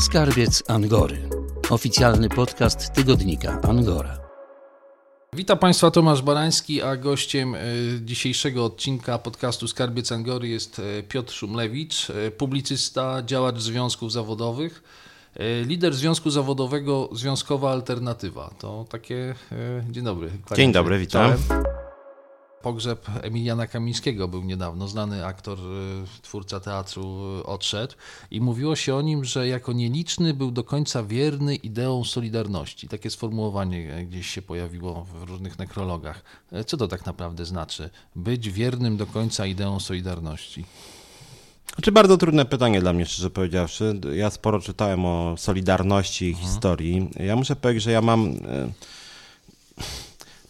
Skarbiec Angory. Oficjalny podcast tygodnika Angora. Witam Państwa, Tomasz Barański, a gościem e, dzisiejszego odcinka podcastu Skarbiec Angory jest e, Piotr Szumlewicz, e, publicysta, działacz związków zawodowych, lider Związku Zawodowego Związkowa Alternatywa. To takie... Dzień dobry. Dzień dobry, witam. Pogrzeb Emiliana Kamińskiego był niedawno. Znany aktor, y, twórca teatru y, odszedł i mówiło się o nim, że jako nieliczny był do końca wierny ideą Solidarności. Takie sformułowanie gdzieś się pojawiło w różnych nekrologach. E, co to tak naprawdę znaczy? Być wiernym do końca ideą Solidarności? Znaczy bardzo trudne pytanie dla mnie, szczerze powiedziawszy. Ja sporo czytałem o Solidarności i mhm. historii. Ja muszę powiedzieć, że ja mam e,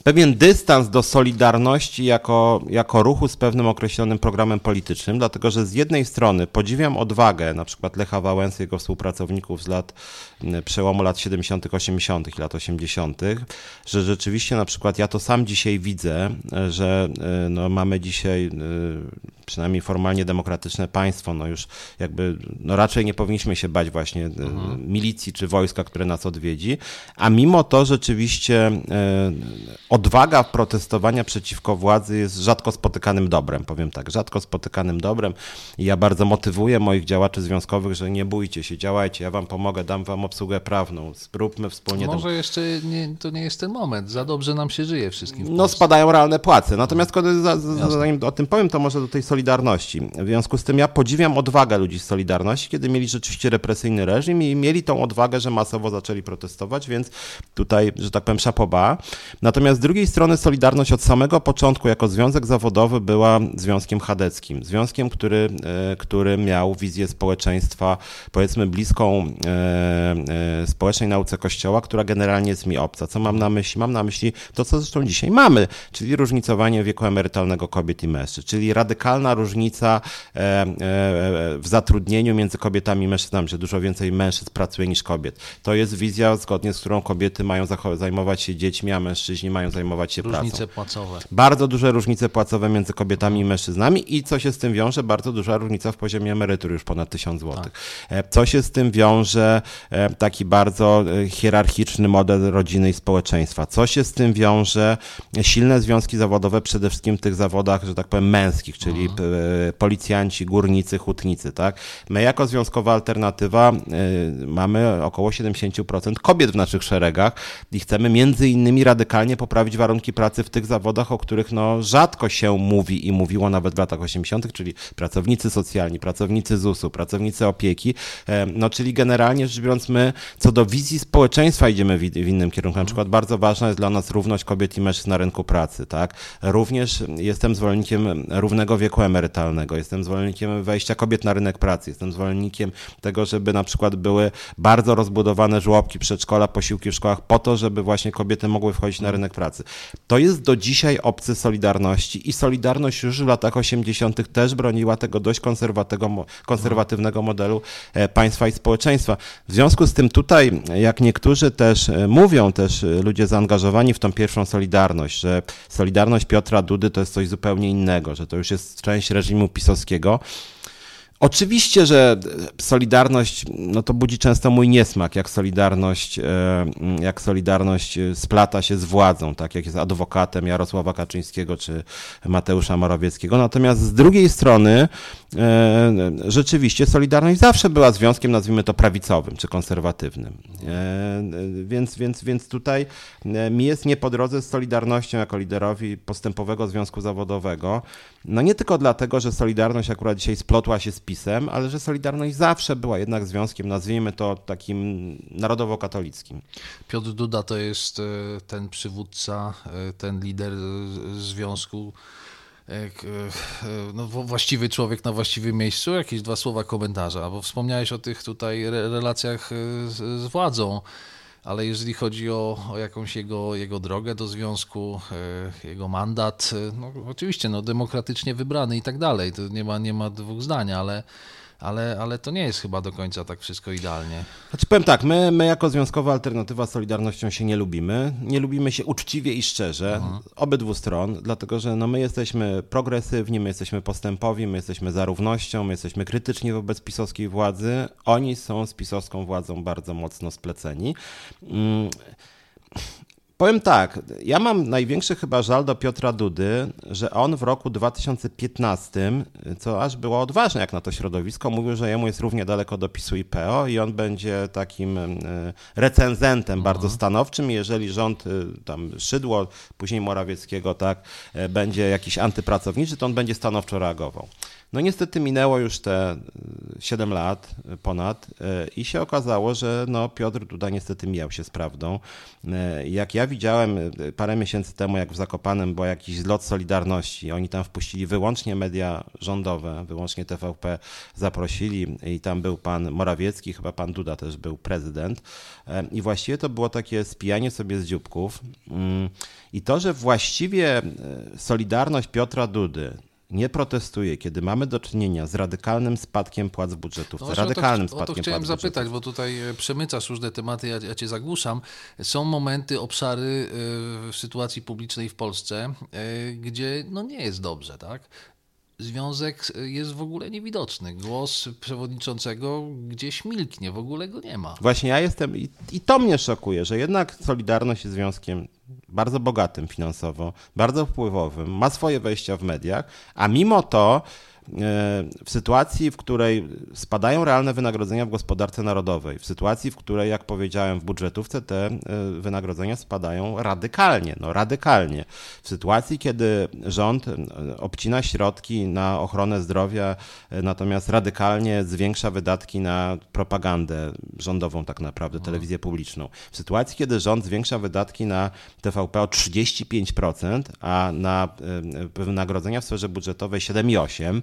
pewien dystans do Solidarności jako, jako ruchu z pewnym określonym programem politycznym, dlatego że z jednej strony podziwiam odwagę na przykład Lecha Wałęsy, jego współpracowników z lat przełomu lat 70., 80., lat 80., że rzeczywiście na przykład ja to sam dzisiaj widzę, że e, no, mamy dzisiaj e, przynajmniej formalnie demokratyczne państwo, no już jakby, no raczej nie powinniśmy się bać właśnie e, mhm. milicji czy wojska, które nas odwiedzi, a mimo to rzeczywiście odwaga protestowania przeciwko władzy jest rzadko spotykanym dobrem, powiem tak, rzadko spotykanym dobrem i ja bardzo motywuję moich działaczy związkowych, że nie bójcie się, działajcie, ja wam pomogę, dam wam obsługę prawną, spróbmy wspólnie. Może jeszcze nie, to nie jest ten moment, za dobrze nam się żyje wszystkim. No spadają realne płace, natomiast za, za, zanim o tym powiem, to może do tej Solidarności. W związku z tym ja podziwiam odwagę ludzi z Solidarności, kiedy mieli rzeczywiście represyjny reżim i mieli tą odwagę, że masowo zaczęli protestować, więc tutaj, że tak powiem, szapoba. Natomiast drugiej strony Solidarność od samego początku jako związek zawodowy była związkiem chadeckim. Związkiem, który, e, który miał wizję społeczeństwa, powiedzmy bliską e, e, społecznej nauce Kościoła, która generalnie jest mi obca. Co mam na myśli? Mam na myśli to, co zresztą dzisiaj mamy, czyli różnicowanie wieku emerytalnego kobiet i mężczyzn, czyli radykalna różnica w zatrudnieniu między kobietami i mężczyznami, że dużo więcej mężczyzn pracuje niż kobiet. To jest wizja, zgodnie z którą kobiety mają zajmować się dziećmi, a mężczyźni mają zajmować się różnice pracą. Różnice płacowe. Bardzo duże różnice płacowe między kobietami i mężczyznami i co się z tym wiąże? Bardzo duża różnica w poziomie emerytur, już ponad 1000 zł. Tak. E, co się z tym wiąże? E, taki bardzo e, hierarchiczny model rodziny i społeczeństwa. Co się z tym wiąże? Silne związki zawodowe przede wszystkim w tych zawodach, że tak powiem, męskich, czyli mhm. policjanci, górnicy, hutnicy. Tak? My jako związkowa alternatywa mamy około 70% kobiet w naszych szeregach i chcemy między innymi radykalnie poprawić poprawić warunki pracy w tych zawodach, o których no, rzadko się mówi i mówiło nawet w latach 80., czyli pracownicy socjalni, pracownicy ZUS-u, pracownicy opieki. E, no, czyli generalnie rzecz biorąc, my co do wizji społeczeństwa idziemy w, w innym kierunku. Na przykład bardzo ważna jest dla nas równość kobiet i mężczyzn na rynku pracy. Tak? Również jestem zwolennikiem równego wieku emerytalnego, jestem zwolennikiem wejścia kobiet na rynek pracy, jestem zwolennikiem tego, żeby na przykład były bardzo rozbudowane żłobki, przedszkola, posiłki w szkołach po to, żeby właśnie kobiety mogły wchodzić na rynek pracy pracy. To jest do dzisiaj obcy Solidarności i Solidarność już w latach 80. też broniła tego dość konserwatywnego modelu e, państwa i społeczeństwa. W związku z tym tutaj, jak niektórzy też e, mówią, też e, ludzie zaangażowani w tą pierwszą Solidarność, że Solidarność Piotra Dudy to jest coś zupełnie innego, że to już jest część reżimu pisowskiego, Oczywiście, że Solidarność, no to budzi często mój niesmak, jak Solidarność, e, jak Solidarność splata się z władzą, tak jak jest adwokatem Jarosława Kaczyńskiego czy Mateusza Morawieckiego. Natomiast z drugiej strony e, rzeczywiście Solidarność zawsze była związkiem, nazwijmy to prawicowym czy konserwatywnym. E, więc, więc, więc tutaj mi jest nie po drodze z Solidarnością jako liderowi postępowego związku zawodowego. No nie tylko dlatego, że Solidarność akurat dzisiaj splotła się z PiSem, ale że Solidarność zawsze była jednak związkiem, nazwijmy to takim narodowo-katolickim. Piotr Duda to jest e, ten przywódca, e, ten lider związku, e, no, właściwy człowiek na właściwym miejscu. Jakieś dwa słowa komentarza, bo wspomniałeś o tych tutaj relacjach z, z władzą ale jeżeli chodzi o, o jakąś jego, jego drogę do związku, e, jego mandat, e, no oczywiście no, demokratycznie wybrany i tak dalej, to nie ma, nie ma dwóch zdań, ale ale, ale to nie jest chyba do końca tak wszystko idealnie. Znaczy powiem tak, my, my jako Związkowa Alternatywa Solidarnością się nie lubimy. Nie lubimy się uczciwie i szczerze, mhm. obydwu stron, dlatego że no, my jesteśmy progresywni, my jesteśmy postępowi, my jesteśmy za równością, my jesteśmy krytyczni wobec pisowskiej władzy. Oni są z pisowską władzą bardzo mocno spleceni. Mm Powiem tak, ja mam największy chyba żal do Piotra Dudy, że on w roku 2015, co aż było odważne jak na to środowisko, mówił, że jemu jest równie daleko do PiSu i PO i on będzie takim e, recenzentem bardzo mhm. stanowczym. Jeżeli rząd e, tam Szydło, później Morawieckiego, tak, e, będzie jakiś antypracowniczy, to on będzie stanowczo reagował. No niestety minęło już te 7 lat ponad i się okazało, że no Piotr Duda niestety mijał się z prawdą. Jak ja widziałem parę miesięcy temu, jak w Zakopanem był jakiś zlot Solidarności, oni tam wpuścili wyłącznie media rządowe, wyłącznie TVP zaprosili i tam był pan Morawiecki, chyba pan Duda też był prezydent i właściwie to było takie spijanie sobie z dzióbków mm, i to, że właściwie Solidarność Piotra Dudy nie protestuje, kiedy mamy do czynienia z radykalnym spadkiem płac w budżetówce, no radykalnym o to, spadkiem o to chciałem zapytać, bo tutaj e, przemycasz różne tematy, ja, ja cię zagłuszam. Są momenty, obszary e, w sytuacji publicznej w Polsce, e, gdzie no nie jest dobrze, tak? Związek jest w ogóle niewidoczny. Głos przewodniczącego gdzieś milknie, w ogóle go nie ma. Właśnie ja jestem, i, i to mnie szokuje, że jednak Solidarność jest związkiem bardzo bogatym finansowo, bardzo wpływowym, ma swoje wejścia w mediach, a mimo to w sytuacji, w której spadają realne wynagrodzenia w gospodarce narodowej, w sytuacji, w której, jak powiedziałem, w budżetówce te e, wynagrodzenia spadają radykalnie, no radykalnie. W sytuacji, kiedy rząd e, obcina środki na ochronę zdrowia, e, natomiast radykalnie zwiększa wydatki na propagandę rządową tak naprawdę, telewizję publiczną. W sytuacji, kiedy rząd zwiększa wydatki na TVP o 35%, a na wynagrodzenia w sferze budżetowej 7,8%,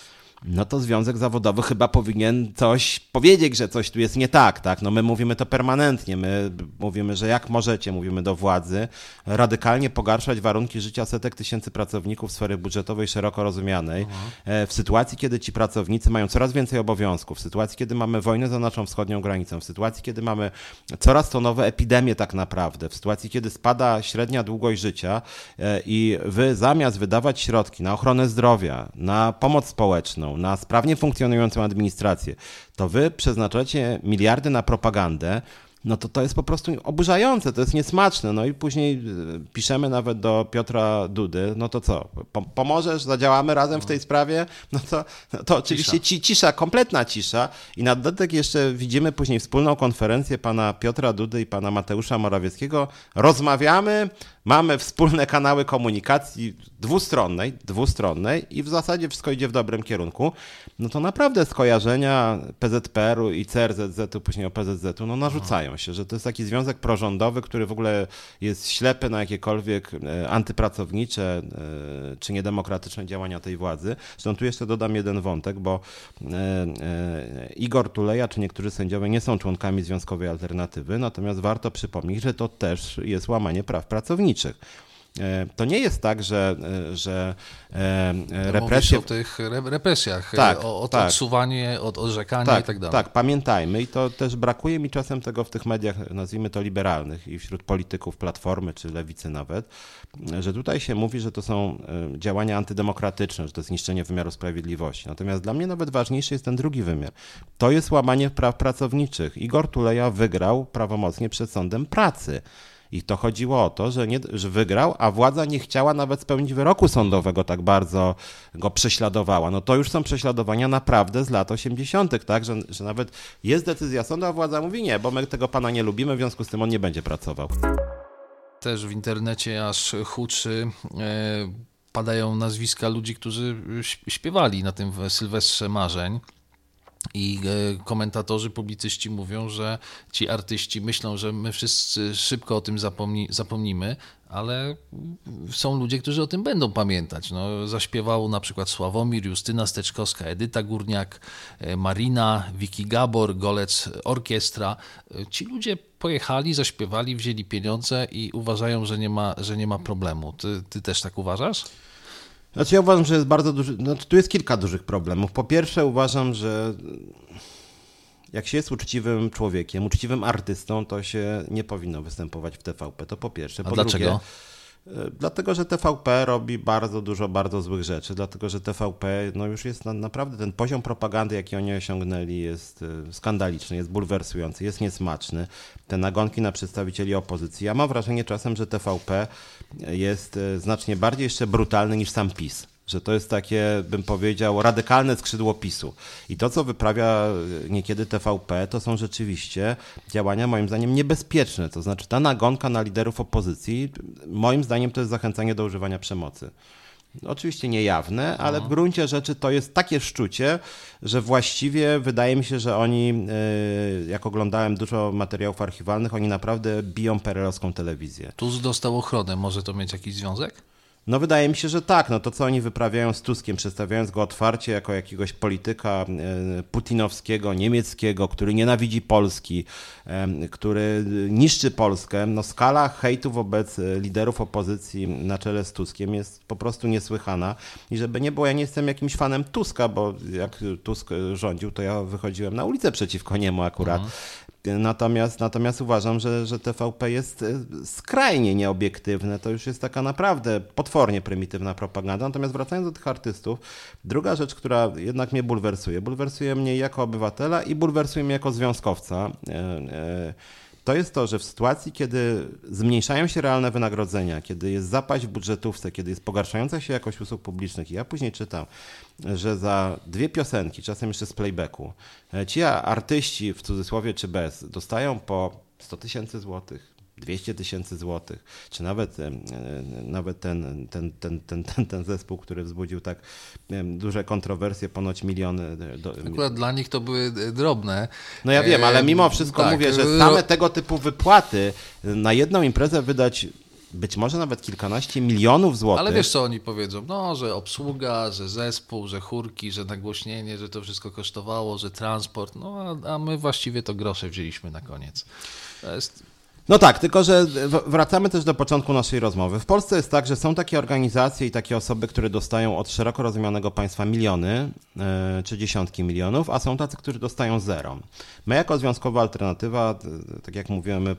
no to związek zawodowy chyba powinien coś powiedzieć, że coś tu jest nie tak, tak? No my mówimy to permanentnie, my mówimy, że jak możecie, mówimy do władzy, radykalnie pogarszać warunki życia setek tysięcy pracowników sfery budżetowej szeroko rozumianej, mhm. w sytuacji, kiedy ci pracownicy mają coraz więcej obowiązków, w sytuacji, kiedy mamy wojnę za naszą wschodnią granicą, w sytuacji, kiedy mamy coraz to nowe epidemie tak naprawdę, w sytuacji, kiedy spada średnia długość życia e, i wy zamiast wydawać środki na ochronę zdrowia, na pomoc społeczną, na sprawnie funkcjonującą administrację, to wy przeznaczacie miliardy na propagandę, no to to jest po prostu oburzające, to jest niesmaczne. No i później y, piszemy nawet do Piotra Dudy, no to co, pomożesz, zadziałamy razem w tej sprawie? No to, no to oczywiście cisza. cisza, kompletna cisza. I na dodatek jeszcze widzimy później wspólną konferencję pana Piotra Dudy i pana Mateusza Morawieckiego. Rozmawiamy, mamy wspólne kanały komunikacji dwustronnej, dwustronnej i w zasadzie wszystko idzie w dobrym kierunku, no to naprawdę skojarzenia PZPR-u i CRZZ-u, później OPZZ-u, no narzucają się, że to jest taki związek prorządowy, który w ogóle jest ślepy na jakiekolwiek e, antypracownicze e, czy niedemokratyczne działania tej władzy. Zresztą tu jeszcze dodam jeden wątek, bo e, Igor Tuleja czy niektórzy sędziowie nie są członkami Związkowej Alternatywy, natomiast warto przypomnieć, że to też jest łamanie praw pracowniczych to nie jest tak, że, e, że e, represje... o tych represjach, tak, o, o tak. odsuwanie, od orzekania tak, i tak dalej. Tak, pamiętajmy i to też brakuje mi czasem tego w tych mediach, nazwijmy to liberalnych i wśród polityków Platformy czy Lewicy nawet, że tutaj się mówi, że to są działania antydemokratyczne, że to jest niszczenie wymiaru sprawiedliwości. Natomiast dla mnie nawet ważniejszy jest ten drugi wymiar. To jest łamanie praw pracowniczych. Igor Tuleja wygrał prawomocnie przed sądem pracy. I to chodziło o to, że, nie, że wygrał, a władza nie chciała nawet spełnić wyroku sądowego, tak bardzo go prześladowała. No to już są prześladowania naprawdę z lat 80., tak? Że, że nawet jest decyzja sądu, a władza mówi nie, bo my tego pana nie lubimy, w związku z tym on nie będzie pracował. Też w internecie aż huczy. E, padają nazwiska ludzi, którzy śpiewali na tym Sylwestrze Marzeń. I e, komentatorzy, publicyści mówią, że ci artyści myślą, że my wszyscy szybko o tym zapomni, zapomnimy, ale są ludzie, którzy o tym będą pamiętać. No, zaśpiewało na przykład Sławomir, Justyna Steczkowska, Edyta Górniak, e, Marina, Wiki Gabor, Golec Orkiestra. E, ci ludzie pojechali, zaśpiewali, wzięli pieniądze i uważają, że nie ma, że nie ma problemu. Ty, ty też tak uważasz? Znaczy ja uważam, że jest bardzo duży, znaczy tu jest kilka dużych problemów. Po pierwsze uważam, że jak się jest uczciwym człowiekiem, uczciwym artystą, to się nie powinno występować w TVP. To po pierwsze. A po dlaczego? Drugie, Dlatego, że TVP robi bardzo dużo bardzo złych rzeczy, dlatego, że TVP no już jest na, naprawdę ten poziom propagandy, jaki oni osiągnęli, jest e, skandaliczny, jest bulwersujący, jest niesmaczny. Te nagonki na przedstawicieli opozycji. Ja mam wrażenie czasem, że TVP jest e, znacznie bardziej jeszcze brutalny niż sam PiS. Że to jest takie, bym powiedział, radykalne skrzydło PiSu. I to, co wyprawia niekiedy TVP, to są rzeczywiście działania, moim zdaniem, niebezpieczne. To znaczy, ta nagonka na liderów opozycji, moim zdaniem, to jest zachęcanie do używania przemocy. Oczywiście niejawne, ale w gruncie rzeczy to jest takie szczucie, że właściwie wydaje mi się, że oni, e, jak oglądałem dużo materiałów archiwalnych, oni naprawdę biją perelowską telewizję. Tusk dostał ochronę, może to mieć jakiś związek? No wydaje mi się, że tak. No to, co oni wyprawiają z Tuskiem, przedstawiając go otwarcie jako jakiegoś polityka e, putinowskiego, niemieckiego, który nienawidzi Polski, e, który niszczy Polskę, no skala hejtu wobec liderów opozycji na czele z Tuskiem jest po prostu niesłychana. I żeby nie było, ja nie jestem jakimś fanem Tuska, bo jak Tusk rządził, to ja wychodziłem na ulicę przeciwko niemu akurat. Natomiast, natomiast uważam, że, że TVP jest e, skrajnie nieobiektywne. To już jest taka naprawdę potwornie prymitywna propaganda. Natomiast wracając do tych artystów, druga rzecz, która jednak mnie bulwersuje, bulwersuje mnie jako obywatela i bulwersuje mnie jako związkowca. To jest to, że w sytuacji, kiedy zmniejszają się realne wynagrodzenia, kiedy jest zapaść w budżetówce, kiedy jest pogarszająca się jakość usług publicznych, i ja później czytam, że za dwie piosenki, czasem jeszcze z playbacku, e, ci artyści, w cudzysłowie czy bez, dostają po 100 tysięcy złotych, 200 tysięcy złotych, czy nawet, e, nawet ten, ten, ten, ten, ten, ten zespół, który wzbudził tak e, duże kontrowersje, ponoć miliony. Do, Akurat dla nich to były e, drobne. no ja wiem, ale E, mimo wszystko tak, mówię, że same tego typu wypłaty na jedną imprezę wydać być może nawet kilkanaście milionów złotych. Ale wiesz co oni powiedzą? No, że obsługa, że zespół, że chórki, że nagłośnienie, że to wszystko kosztowało, że transport, no a, a my właściwie to grosze wzięliśmy na koniec. To jest, No tak, tylko że wracamy też do początku naszej rozmowy. W Polsce jest tak, że są takie organizacje i takie osoby, które dostają od szeroko rozumianego państwa miliony e, czy dziesiątki milionów, a są tacy, którzy dostają zero. My jako Związkowa Alternatywa, tak jak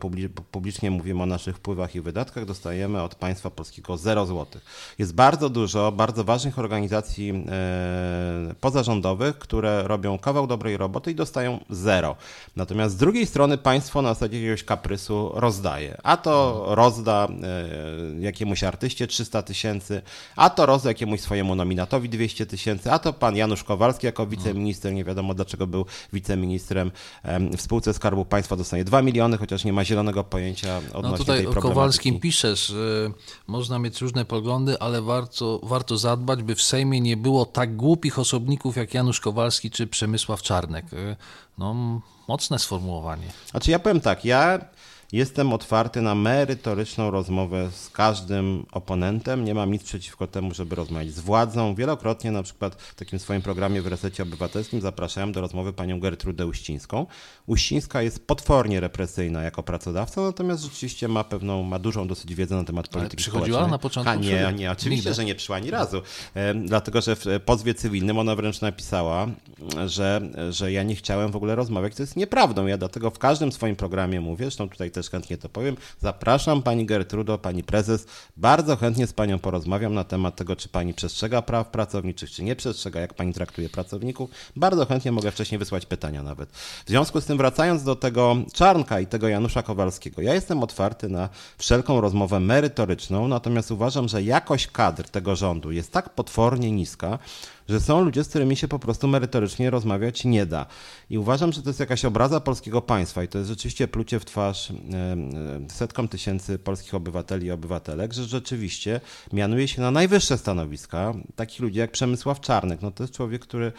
publi- publicznie mówimy o naszych wpływach i wydatkach, dostajemy od państwa polskiego zero złotych. Jest bardzo dużo bardzo ważnych organizacji e, pozarządowych, które robią kawał dobrej roboty i dostają zero. Natomiast z drugiej strony państwo na zasadzie jakiegoś kaprysu rozdaje. A to rozda e, jakiemuś artyście 300 tysięcy, a to rozda jakiemuś swojemu nominatowi 200 tysięcy, a to pan Janusz Kowalski jako wiceminister, nie wiadomo dlaczego był wiceministrem em, w spółce Skarbu Państwa dostanie 2 miliony, chociaż nie ma zielonego pojęcia odnośnie no tutaj tej o. Kowalskim piszesz, można mieć różne poglądy, ale warto, warto zadbać, by w Sejmie nie było tak głupich osobników jak Janusz Kowalski czy Przemysław Czarnek. Y, No, mocne sformułowanie. Znaczy ja powiem tak, ja jestem otwarty na merytoryczną rozmowę z każdym oponentem. Nie mam nic przeciwko temu, żeby rozmawiać z władzą. Wielokrotnie na przykład w takim swoim programie w Resecie Obywatelskim zapraszałem do rozmowy panią Gertrudę Uścińską. Uścińska jest potwornie represyjna jako pracodawca, natomiast rzeczywiście ma pewną, ma dużą dosyć wiedzę na temat polityki przychodziła społecznej. na początku, A nie, nie, oczywiście, Nigdy? że nie przyszła ani razu. Dlatego, że w pozwie cywilnym ona wręcz napisała, że, że ja nie chciałem w ogóle rozmawiać, co jest nieprawdą. Ja dlatego w każdym swoim programie mówię, zresztą tutaj też chętnie to powiem, zapraszam pani Gertrudo, pani prezes, bardzo chętnie z panią porozmawiam na temat tego, czy pani przestrzega praw pracowniczych, czy nie przestrzega, jak pani traktuje pracowników. Bardzo chętnie mogę wcześniej wysłać pytania nawet. W związku z tym wracając do tego Czarnka i tego Janusza Kowalskiego, ja jestem otwarty na wszelką rozmowę merytoryczną, natomiast uważam, że jakość kadr tego rządu jest tak potwornie niska, że są ludzie, z którymi się po prostu merytorycznie rozmawiać nie da. I uważam, że to jest jakaś obraza polskiego państwa i to jest rzeczywiście plucie w twarz setkom tysięcy polskich obywateli i obywatelek, że rzeczywiście mianuje się na najwyższe stanowiska takich ludzi jak Przemysław Czarnek. No to jest człowiek, który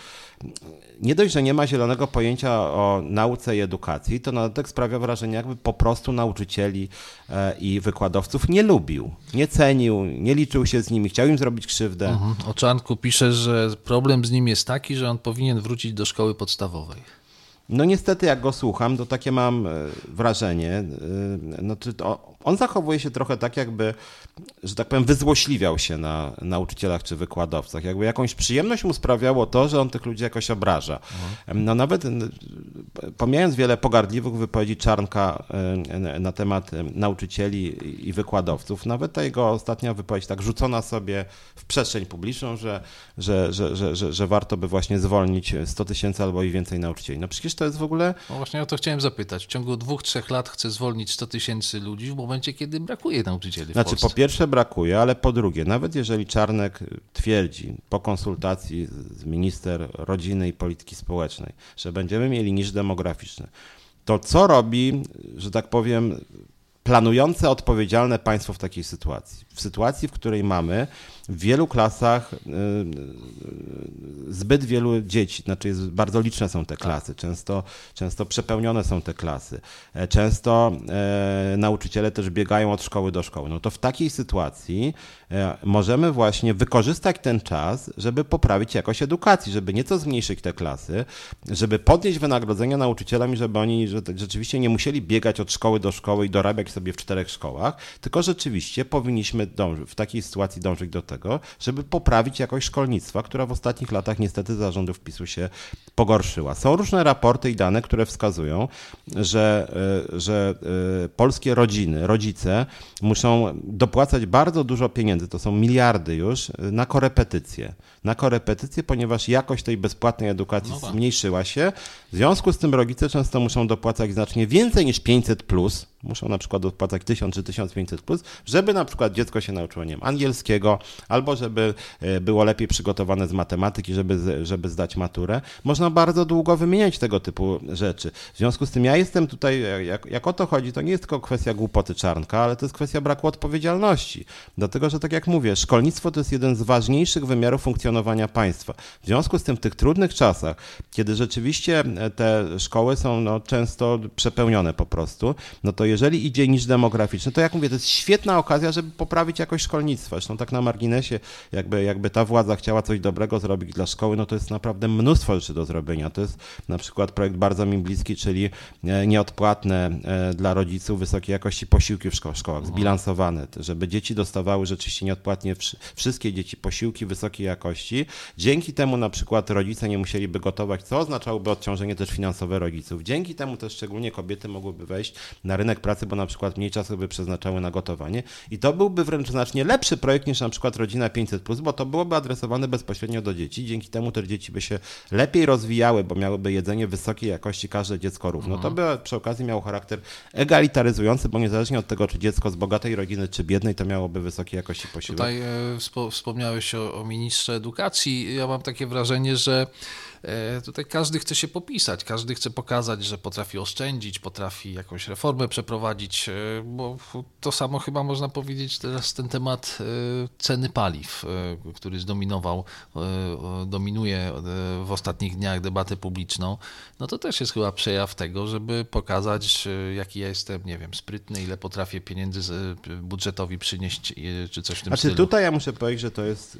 nie dość, że nie ma zielonego pojęcia o nauce i edukacji, to na dodatek sprawia wrażenie, jakby po prostu nauczycieli e, i wykładowców nie lubił, nie cenił, nie liczył się z nimi, chciał im zrobić krzywdę. Mhm. O Czarnku pisze, że problem z nim jest taki, że on powinien wrócić do szkoły podstawowej. No niestety jak go słucham, to takie mam wrażenie, no, czy to, on zachowuje się trochę tak, jakby, że tak powiem, wyzłośliwiał się na nauczycielach czy wykładowcach. Jakby jakąś przyjemność mu sprawiało to, że on tych ludzi jakoś obraża. Mhm. No nawet pomijając wiele pogardliwych wypowiedzi Czarnka na temat nauczycieli i wykładowców, nawet ta jego ostatnia wypowiedź tak rzucona sobie w przestrzeń publiczną, że, że, że, że, że, że warto by właśnie zwolnić 100 tysięcy albo i więcej nauczycieli. No przecież to jest w ogóle... No właśnie o to chciałem zapytać. W ciągu dwóch, trzech lat chce zwolnić 100 tysięcy ludzi w momencie, kiedy brakuje nauczycieli. Znaczy, po pierwsze brakuje, ale po drugie, nawet jeżeli Czarnek twierdzi po konsultacji z minister rodziny i polityki społecznej, że będziemy mieli niż demograficzny, to co robi, że tak powiem, planujące odpowiedzialne państwo w takiej sytuacji? W sytuacji, w której mamy w wielu klasach y, y, zbyt wielu dzieci, znaczy jest, bardzo liczne są te klasy, często, często przepełnione są te klasy, e, często e, nauczyciele też biegają od szkoły do szkoły. No to w takiej sytuacji e, możemy właśnie wykorzystać ten czas, żeby poprawić jakość edukacji, żeby nieco zmniejszyć te klasy, żeby podnieść wynagrodzenia nauczycielom i żeby oni rzeczywiście nie musieli biegać od szkoły do szkoły i dorabiać sobie w czterech szkołach, tylko rzeczywiście powinniśmy dążyć, w takiej sytuacji dążyć do tego, żeby poprawić jakość szkolnictwa, która w ostatnich latach niestety zarządów PiSu się pogorszyła. Są różne raporty i dane, które wskazują, że, e, że e, polskie rodziny, rodzice muszą dopłacać bardzo dużo pieniędzy, to są miliardy już, na korepetycje. Na korepetycje, ponieważ jakość tej bezpłatnej edukacji no tak. zmniejszyła się. W związku z tym rodzice często muszą dopłacać znacznie więcej niż 500 plus, muszą na przykład odpłacać 1000 czy 1500 plus, żeby na przykład dziecko się nauczyło nie wiem, angielskiego, albo żeby e, było lepiej przygotowane z matematyki, żeby, żeby zdać maturę. Można bardzo długo wymieniać tego typu rzeczy. W związku z tym ja jestem tutaj, jak, jak o to chodzi, to nie jest tylko kwestia głupoty czarnka, ale to jest kwestia braku odpowiedzialności. Dlatego, że tak jak mówię, szkolnictwo to jest jeden z ważniejszych wymiarów funkcjonowania państwa. W związku z tym w tych trudnych czasach, kiedy rzeczywiście e, te szkoły są no, często przepełnione po prostu, no to jeżeli idzie niż demograficzny, to jak mówię, to jest świetna okazja, żeby poprawić jakość szkolnictwa. Zresztą tak na marginesie, jakby, jakby ta władza chciała coś dobrego zrobić dla szkoły, no to jest naprawdę mnóstwo rzeczy do zrobienia. To jest na przykład projekt bardzo mi bliski, czyli e, nieodpłatne e, dla rodziców wysokiej jakości posiłki w szkołach, mhm. zbilansowane, żeby dzieci dostawały rzeczywiście nieodpłatnie wszystkie dzieci posiłki wysokiej jakości. Dzięki temu na przykład rodzice nie musieliby gotować, co oznaczałoby odciążenie też finansowe rodziców. Dzięki temu też szczególnie kobiety mogłyby wejść na rynek pracy, bo na przykład mniej czasu by przeznaczały na gotowanie. I to byłby wręcz znacznie lepszy projekt niż na przykład Rodzina 500, bo to byłoby adresowane bezpośrednio do dzieci. Dzięki temu te dzieci by się lepiej rozwijały, bo miałyby jedzenie wysokiej jakości, każde dziecko równo. To mhm. by przy okazji miało charakter egalitaryzujący, bo niezależnie od tego, czy dziecko z bogatej rodziny, czy biednej, to miałoby wysokiej jakości posiłek. Tutaj e, wspomniałeś o, o ministrze edukacji. Ja mam takie wrażenie, że tutaj każdy chce się popisać, każdy chce pokazać, że potrafi oszczędzić, potrafi jakąś reformę przeprowadzić, e, bo to samo chyba można powiedzieć teraz ten temat e, ceny paliw, który zdominował, dominuje w ostatnich dniach debatę publiczną, no to też jest chyba przejaw tego, żeby pokazać, jaki ja jestem, nie wiem, sprytny, ile potrafię pieniędzy budżetowi przynieść, czy coś w tym znaczy, stylu. Tutaj ja muszę powiedzieć, że to jest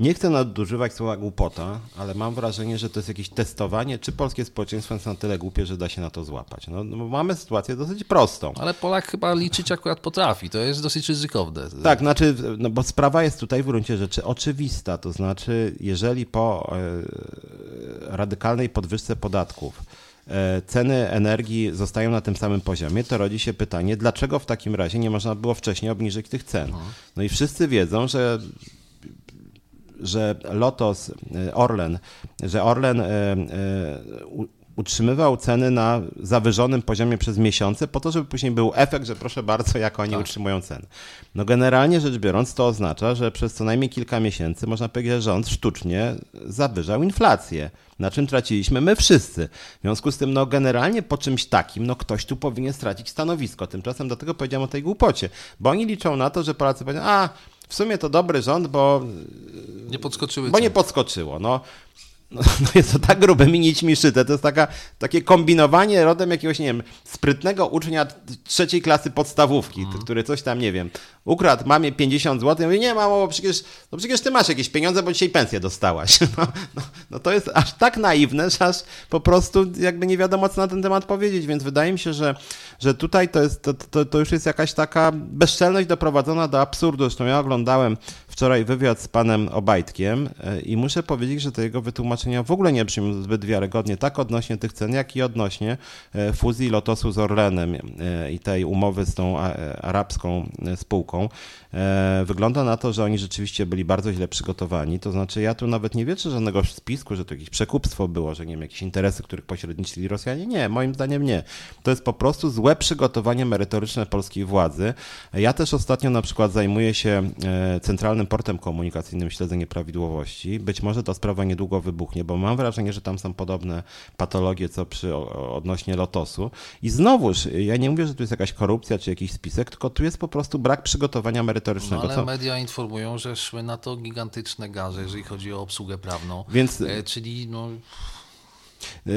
nie chcę nadużywać słowa głupota, ale mam wrażenie, że to jest jakieś testowanie, czy polskie społeczeństwo jest na tyle głupie, że da się na to złapać. No, no mamy sytuację dosyć prostą. Ale Polak chyba liczyć akurat potrafi, to jest dosyć ryzykowne. Tak, znaczy, no bo sprawa jest tutaj w gruncie rzeczy oczywista, to znaczy, jeżeli po e, radykalnej podwyżce podatków e, ceny energii zostają na tym samym poziomie, to rodzi się pytanie, dlaczego w takim razie nie można było wcześniej obniżyć tych cen? No, no i wszyscy wiedzą, że że Lotos, e, Orlen, że Orlen e, e, utrzymywał ceny na zawyżonym poziomie przez miesiące, po to, żeby później był efekt, że proszę bardzo, jak oni tak. utrzymują ceny. No generalnie rzecz biorąc, to oznacza, że przez co najmniej kilka miesięcy można powiedzieć, że rząd sztucznie zawyżał inflację, na czym traciliśmy my wszyscy. W związku z tym, no generalnie po czymś takim, no ktoś tu powinien stracić stanowisko. Tymczasem do tego powiedziałem o tej głupocie, bo oni liczą na to, że Polacy powiedzą, a w sumie to dobry rząd, bo nie podskoczyły bo nie podskoczyło. No, no, no jest to tak grubymi nićmi szyte. To jest taka, takie kombinowanie rodem jakiegoś, nie wiem, sprytnego ucznia trzeciej klasy podstawówki, mm. który coś tam, nie wiem, ukradł mamie 50 zł. Ja mówię, nie mamo, bo przecież, no przecież ty masz jakieś pieniądze, bo dzisiaj pensję dostałaś. No, no, no, to jest aż tak naiwne, że aż po prostu jakby nie wiadomo, co na ten temat powiedzieć, więc wydaje mi się, że, że tutaj to, jest, to, to, to już jest jakaś taka bezczelność doprowadzona do absurdu. Zresztą ja oglądałem wczoraj wywiad z panem Obajtkiem e, i muszę powiedzieć, że te jego wytłumaczenia w ogóle nie brzmią zbyt wiarygodnie, tak odnośnie tych cen, jak i odnośnie e, fuzji Lotosu z Orlenem e, i tej umowy z tą arabską spółką. Wygląda na to, że oni rzeczywiście byli bardzo źle przygotowani. To znaczy, ja tu nawet nie wierzę żadnego spisku, że to jakieś przekupstwo było, że nie wiem, jakieś interesy, których pośredniczyli Rosjanie. Nie, moim zdaniem nie. To jest po prostu złe przygotowanie merytoryczne polskiej władzy. Ja też ostatnio na przykład zajmuję się centralnym portem komunikacyjnym śledzenie prawidłowości. Być może ta sprawa niedługo wybuchnie, bo mam wrażenie, że tam są podobne patologie, co przy odnośnie Lotosu. I znowuż, ja nie mówię, że tu jest jakaś korupcja czy jakiś spisek, tylko tu jest po prostu brak przygotowania merytorycznego. No, ale co... media informują, że szły na to gigantyczne garze, jeżeli chodzi o obsługę prawną. Więc... E, czyli no... E,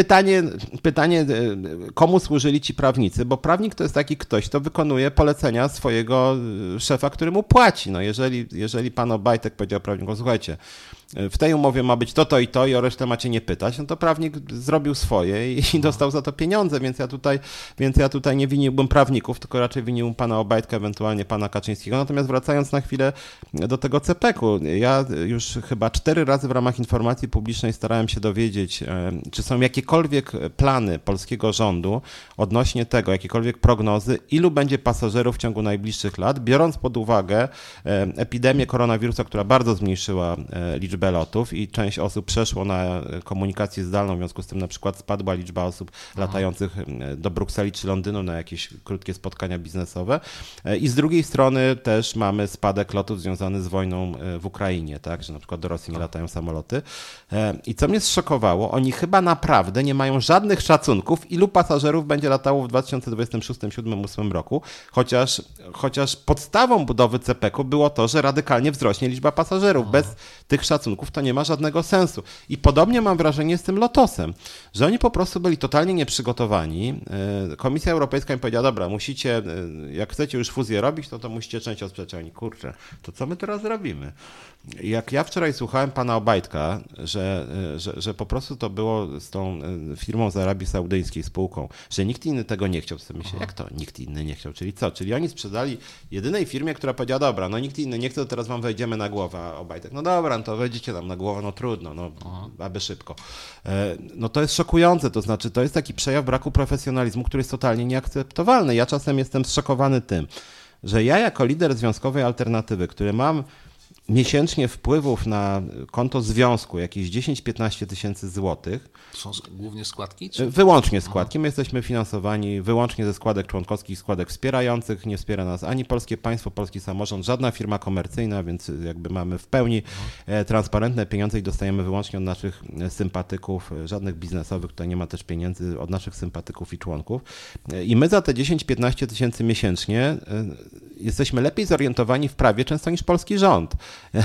Pytanie, pytanie, e, komu służyli ci prawnicy, bo prawnik to jest taki ktoś, kto wykonuje polecenia swojego e, szefa, który mu płaci. No jeżeli, jeżeli pan Obajtek powiedział prawnikom, słuchajcie, w tej umowie ma być to, to i to i o resztę macie nie pytać, no to prawnik zrobił swoje i, i dostał za to pieniądze, więc ja tutaj, więc ja tutaj nie winiłbym prawników, tylko raczej winiłbym pana Obajtka, ewentualnie pana Kaczyńskiego. Natomiast wracając na chwilę do tego CPK-u, ja już chyba cztery razy w ramach informacji publicznej starałem się dowiedzieć, e, czy są jakiekolwiek plany polskiego rządu odnośnie tego, jakiekolwiek prognozy, ilu będzie pasażerów w ciągu najbliższych lat, biorąc pod uwagę e, epidemię koronawirusa, która bardzo zmniejszyła e, liczbę liczbę lotów i część osób przeszło na komunikację zdalną, w związku z tym na przykład spadła liczba osób latających do Brukseli czy Londynu na jakieś krótkie spotkania biznesowe. E, I z drugiej strony też mamy spadek lotów związany z wojną e, w Ukrainie, tak, że na przykład do Rosji nie tak. latają samoloty. E, I co mnie zszokowało, oni chyba naprawdę nie mają żadnych szacunków, ilu pasażerów będzie latało w 2026, 2027, 2028 roku, chociaż, chociaż podstawą budowy CPK-u było to, że radykalnie wzrośnie liczba pasażerów. Bez tych szacunków to nie ma żadnego sensu. I podobnie mam wrażenie z tym lotosem, że oni po prostu byli totalnie nieprzygotowani. E, Komisja Europejska im powiedziała, dobra, musicie, e, jak chcecie już fuzję robić, to to musicie część odsprzeć. Oni, kurczę, to co my teraz robimy? Jak ja wczoraj słuchałem pana Obajtka, że, e, że, że po prostu to było z tą firmą z Arabii Saudyjskiej, spółką, że nikt inny tego nie chciał, sobie myślę, jak to nikt inny nie chciał? Czyli co? Czyli oni sprzedali jedynej firmie, która powiedziała, dobra, no nikt inny nie chce, to teraz wam wejdziemy na głowę, a Obajtek, no dobra, no to wejdzie wejdziecie tam na głowę, no trudno, no aby szybko. E, no to jest szokujące, to znaczy to jest taki przejaw braku profesjonalizmu, który jest totalnie nieakceptowalny. Ja czasem jestem zszokowany tym, że ja jako lider związkowej alternatywy, który mam miesięcznie wpływów na konto związku jakieś 10-15 tysięcy złotych. Są głównie składki? Czy? Wyłącznie składki. My jesteśmy finansowani wyłącznie ze składek członkowskich, składek wspierających. Nie wspiera nas ani polskie państwo, polski samorząd, żadna firma komercyjna, więc jakby mamy w pełni e, transparentne pieniądze i dostajemy wyłącznie od naszych e, sympatyków, e, żadnych biznesowych, tutaj nie ma też pieniędzy od naszych sympatyków i członków. I my za te 10-15 tysięcy miesięcznie jesteśmy lepiej zorientowani w prawie często niż polski rząd.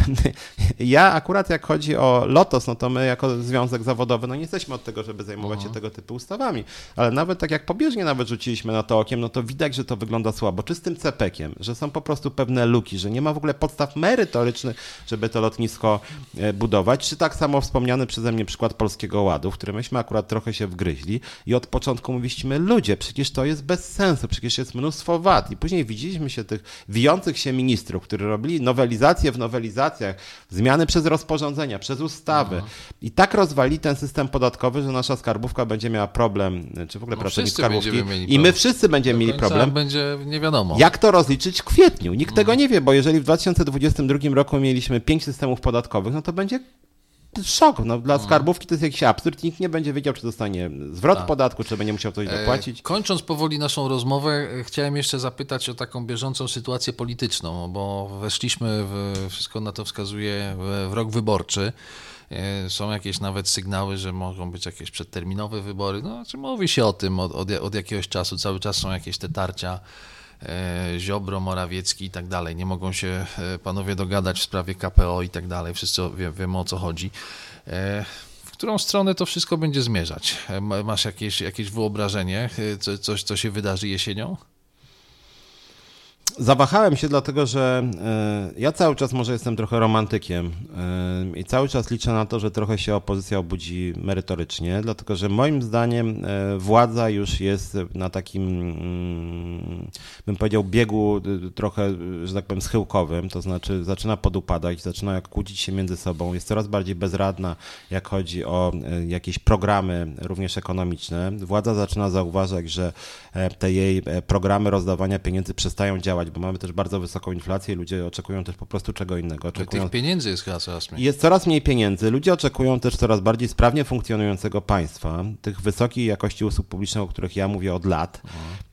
Ja akurat jak chodzi o Lotos, no to my jako związek zawodowy, no nie jesteśmy od tego, żeby zajmować się mhm. tego typu ustawami, ale nawet tak jak pobieżnie nawet rzuciliśmy na to okiem, no to widać, że to wygląda słabo. Czy z tym cepekiem, że są po prostu pewne luki, że nie ma w ogóle podstaw merytorycznych, żeby to lotnisko e, budować, czy tak samo wspomniany przeze mnie przykład Polskiego Ładu, w którym myśmy akurat trochę się wgryźli i od początku mówiliśmy, ludzie, przecież to jest bez sensu, przecież jest mnóstwo wad i później widzieliśmy się tych wijących się ministrów, którzy robili nowelizację w nowelizacjach, zmiany przez rozporządzenia, przez ustawy Aha. i tak rozwali ten system podatkowy, że nasza skarbówka będzie miała problem, czy w ogóle no pracownik skarbówki i my wszyscy będziemy mieli problem. będzie nie wiadomo. Jak to rozliczyć w kwietniu? Nikt tego nie wie, bo jeżeli w 2022 roku mieliśmy pięć systemów podatkowych, no to będzie szok. No, dla mhm. skarbówki to jest jakiś absurd. Nikt nie będzie wiedział, czy dostanie zwrot tak. podatku, czy będzie musiał coś zapłacić. Kończąc powoli naszą rozmowę, chciałem jeszcze zapytać o taką bieżącą sytuację polityczną, bo weszliśmy, w, wszystko na to wskazuje, w, rok wyborczy. E, są jakieś nawet sygnały, że mogą być jakieś przedterminowe wybory. No, czy mówi się o tym od, od, od jakiegoś czasu, cały czas są jakieś te tarcia Ziobro, Morawiecki i tak dalej. Nie mogą się panowie dogadać w sprawie KPO i tak dalej. Wszyscy wie, wiemy o co chodzi. W którą stronę to wszystko będzie zmierzać? Masz jakieś, jakieś wyobrażenie, coś, co się wydarzy jesienią? Zawahałem się, dlatego że e, ja cały czas może jestem trochę romantykiem e, i cały czas liczę na to, że trochę się opozycja obudzi merytorycznie, dlatego że moim zdaniem e, władza już jest na takim, mm, bym powiedział, biegu trochę, że tak powiem, schyłkowym, to znaczy zaczyna podupadać, zaczyna kłócić się między sobą, jest coraz bardziej bezradna, jak chodzi o jakieś programy, również ekonomiczne. Władza zaczyna zauważać, że te jej programy rozdawania pieniędzy przestają działać bo mamy też bardzo wysoką inflację ludzie oczekują też po prostu czego innego. Oczekują... Tych pieniędzy jest coraz mniej. Jest coraz mniej pieniędzy. Ludzie oczekują też coraz bardziej sprawnie funkcjonującego państwa, tych wysokiej jakości usług publicznych, o których ja mówię od lat,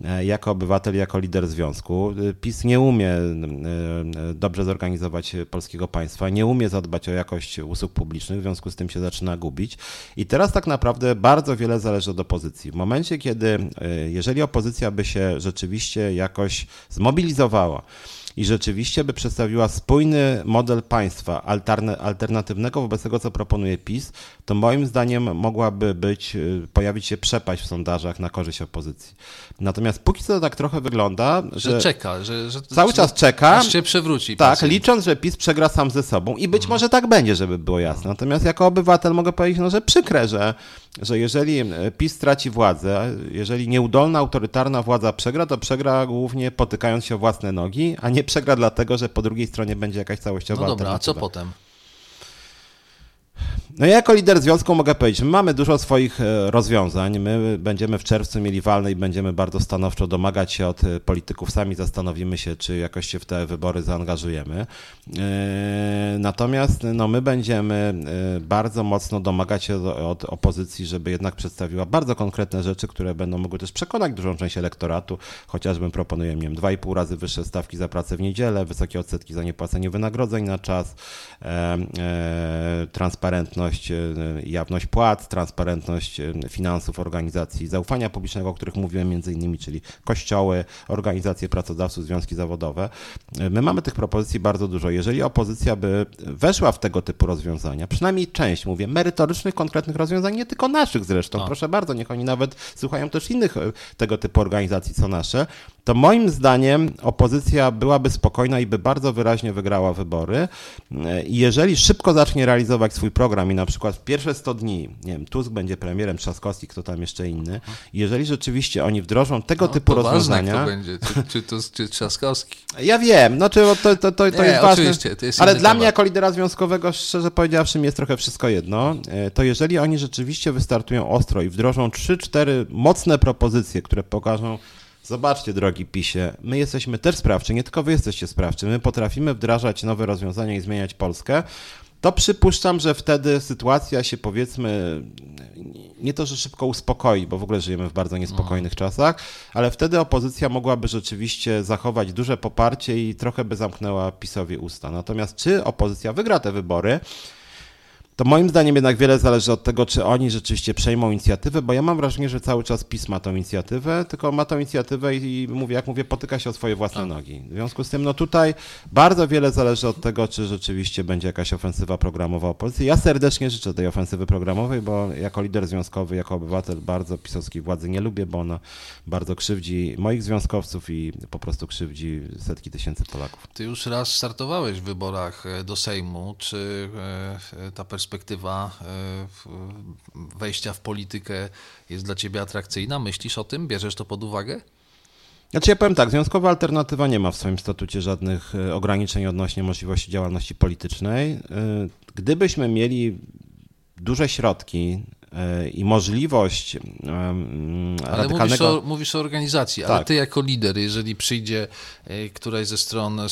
mhm. jako obywatel, jako lider związku. PiS nie umie e, dobrze zorganizować polskiego państwa, nie umie zadbać o jakość usług publicznych, w związku z tym się zaczyna gubić. I teraz tak naprawdę bardzo wiele zależy od opozycji. W momencie, kiedy, jeżeli opozycja by się rzeczywiście jakoś zmobilizowała, realizowała i rzeczywiście by przedstawiła spójny model państwa alternatywnego wobec tego, co proponuje PiS, to moim zdaniem mogłaby być, y, pojawić się przepaść w sondażach na korzyść opozycji. Natomiast póki co to tak trochę wygląda, że, że czeka, że, że cały czas czeka. Aż się przewróci. Tak, pacjent. licząc, że PiS przegra sam ze sobą i być mhm. może tak będzie, żeby było jasne. Natomiast jako obywatel mogę powiedzieć, no, że przykre, że, że jeżeli e, PiS straci władzę, jeżeli nieudolna, autorytarna władza przegra, to przegra głównie potykając się o własne nogi, a nie przegra dlatego, że po drugiej stronie będzie jakaś całościowa No dobra, a co potem? No ja jako lider związku mogę powiedzieć, my mamy dużo swoich e, rozwiązań. My będziemy w czerwcu mieli walne i będziemy bardzo stanowczo domagać się od e, polityków. Sami zastanowimy się, czy jakoś się w te wybory zaangażujemy. E, natomiast no, my będziemy bardzo mocno domagać się od opozycji, żeby jednak przedstawiła bardzo konkretne rzeczy, które będą mogły też przekonać dużą część elektoratu. Chociażby proponuję, nie wiem, 2,5 razy wyższe stawki za pracę w niedzielę, wysokie odsetki za niepłacenie wynagrodzeń na czas, transparentność transparentność, e, jawność płac, transparentność e, finansów organizacji zaufania publicznego, o których mówiłem między innymi, czyli kościoły, organizacje pracodawców, związki zawodowe. E, my mamy tych propozycji bardzo dużo. Jeżeli opozycja by weszła w tego typu rozwiązania, przynajmniej część, mówię, merytorycznych, konkretnych rozwiązań, nie tylko naszych zresztą, proszę bardzo, niech oni nawet słuchają też innych tego typu organizacji co nasze, to moim zdaniem opozycja byłaby spokojna i by bardzo wyraźnie wygrała wybory. I jeżeli szybko zacznie realizować swój program i na przykład w pierwsze 100 dni, nie wiem, Tusk będzie premierem, Trzaskowski, kto tam jeszcze inny, jeżeli rzeczywiście oni wdrożą tego no, typu to rozwiązania... Ważne, kto będzie, czy, czy Tusk, czy Trzaskowski. Ja wiem, no czy to, to, to, to nie, jest ważne, to jest ale dla temat. mnie jako lidera związkowego, szczerze powiedziawszy, mi jest trochę wszystko jedno, e, to jeżeli oni rzeczywiście wystartują ostro i wdrożą 3-4 mocne propozycje, które pokażą Zobaczcie, drogi PiSie, my jesteśmy też sprawczy, nie tylko wy jesteście sprawczy. My potrafimy wdrażać nowe rozwiązania i zmieniać Polskę. To przypuszczam, że wtedy sytuacja się powiedzmy nie to, że szybko uspokoi, bo w ogóle żyjemy w bardzo niespokojnych czasach, ale wtedy opozycja mogłaby rzeczywiście zachować duże poparcie i trochę by zamknęła PiSowi usta. Natomiast czy opozycja wygra te wybory? To moim zdaniem jednak wiele zależy od tego, czy oni rzeczywiście przejmą inicjatywę, bo ja mam wrażenie, że cały czas PiS ma tą inicjatywę, tylko ma tą inicjatywę i, mówię, jak mówię, potyka się o swoje własne tak. nogi. W związku z tym, no tutaj bardzo wiele zależy od tego, czy rzeczywiście będzie jakaś ofensywa programowa opozycji. Ja serdecznie życzę tej ofensywy programowej, bo jako lider związkowy, jako obywatel bardzo pisowskiej władzy nie lubię, bo ona bardzo krzywdzi moich związkowców i po prostu krzywdzi setki tysięcy Polaków. Ty już raz startowałeś w wyborach e, do Sejmu. Czy e, ta perspektywa perspektywa e, wejścia w politykę jest dla ciebie atrakcyjna? Myślisz o tym? Bierzesz to pod uwagę? Znaczy ja powiem tak, związkowa alternatywa nie ma w swoim statucie żadnych e, ograniczeń odnośnie możliwości działalności politycznej. E, gdybyśmy mieli duże środki i możliwość ale radykalnego... Mówisz o, mówisz o organizacji, tak. ale ty jako lider, jeżeli przyjdzie e, któraś ze stron e,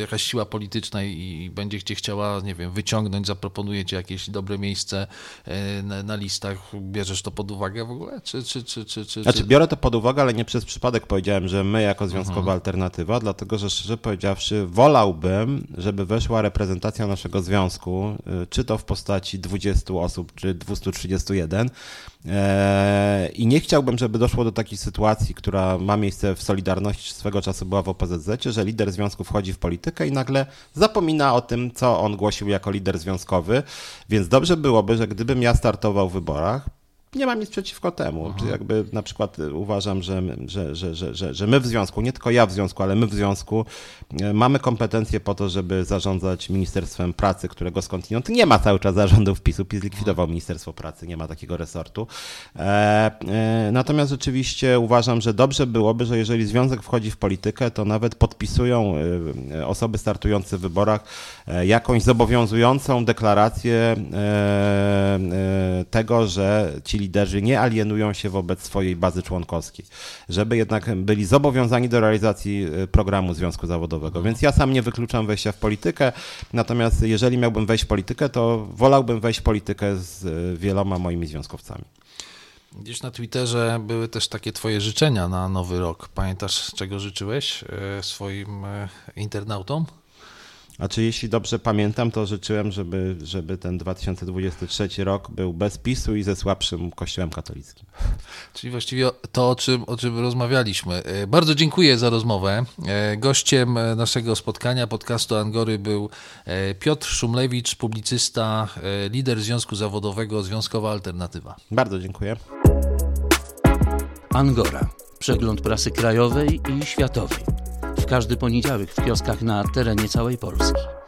jakaś siła polityczna i będzie cię chciała, nie wiem, wyciągnąć, zaproponuje ci jakieś dobre miejsce na, na listach, bierzesz to pod uwagę w ogóle? Czy, czy, czy, czy, czy, znaczy biorę to pod uwagę, ale nie przez przypadek powiedziałem, że my jako związkowa mhm. alternatywa, dlatego że szczerze powiedziawszy wolałbym, żeby weszła reprezentacja naszego związku, czy to w postaci 20 osób, czy 230 31. E, I nie chciałbym, żeby doszło do takiej sytuacji, która ma miejsce w Solidarności, swego czasu była w OPZZ, że lider związku wchodzi w politykę i nagle zapomina o tym, co on głosił jako lider związkowy. Więc dobrze byłoby, że gdybym ja startował w wyborach, nie mam nic przeciwko temu. Czy mhm. jakby na przykład uważam, że, że, że, że, że, my w związku, nie tylko ja w związku, ale my w związku e, mamy kompetencje po to, żeby zarządzać Ministerstwem Pracy, którego skądinąd nie ma cały czas zarządów PiSu. PiS zlikwidował Ministerstwo Pracy, nie ma takiego resortu. E, e, natomiast rzeczywiście uważam, że dobrze byłoby, że jeżeli związek wchodzi w politykę, to nawet podpisują osoby startujące w wyborach jakąś zobowiązującą deklarację tego, że ci liderzy nie alienują się wobec swojej bazy członkowskiej, żeby jednak byli zobowiązani do realizacji y, programu Związku Zawodowego. Więc ja sam nie wykluczam wejścia w politykę, natomiast jeżeli miałbym wejść w politykę, to wolałbym wejść w politykę z y, wieloma moimi związkowcami. Gdzieś na Twitterze były też takie twoje życzenia na nowy rok. Pamiętasz, czego życzyłeś y, swoim internautom? A czy jeśli dobrze pamiętam, to życzyłem, żeby, żeby ten 2023 rok był bez PiSu i ze słabszym kościołem katolickim. Czyli właściwie to, o czym, o czym rozmawialiśmy. E, bardzo dziękuję za rozmowę. E, gościem naszego spotkania podcastu Angory był e, Piotr Szumlewicz, publicysta, lider Związku Zawodowego Związkowa Alternatywa. Bardzo dziękuję. Angora. Przegląd prasy krajowej i światowej każdy poniedziałek w kioskach na terenie całej Polski.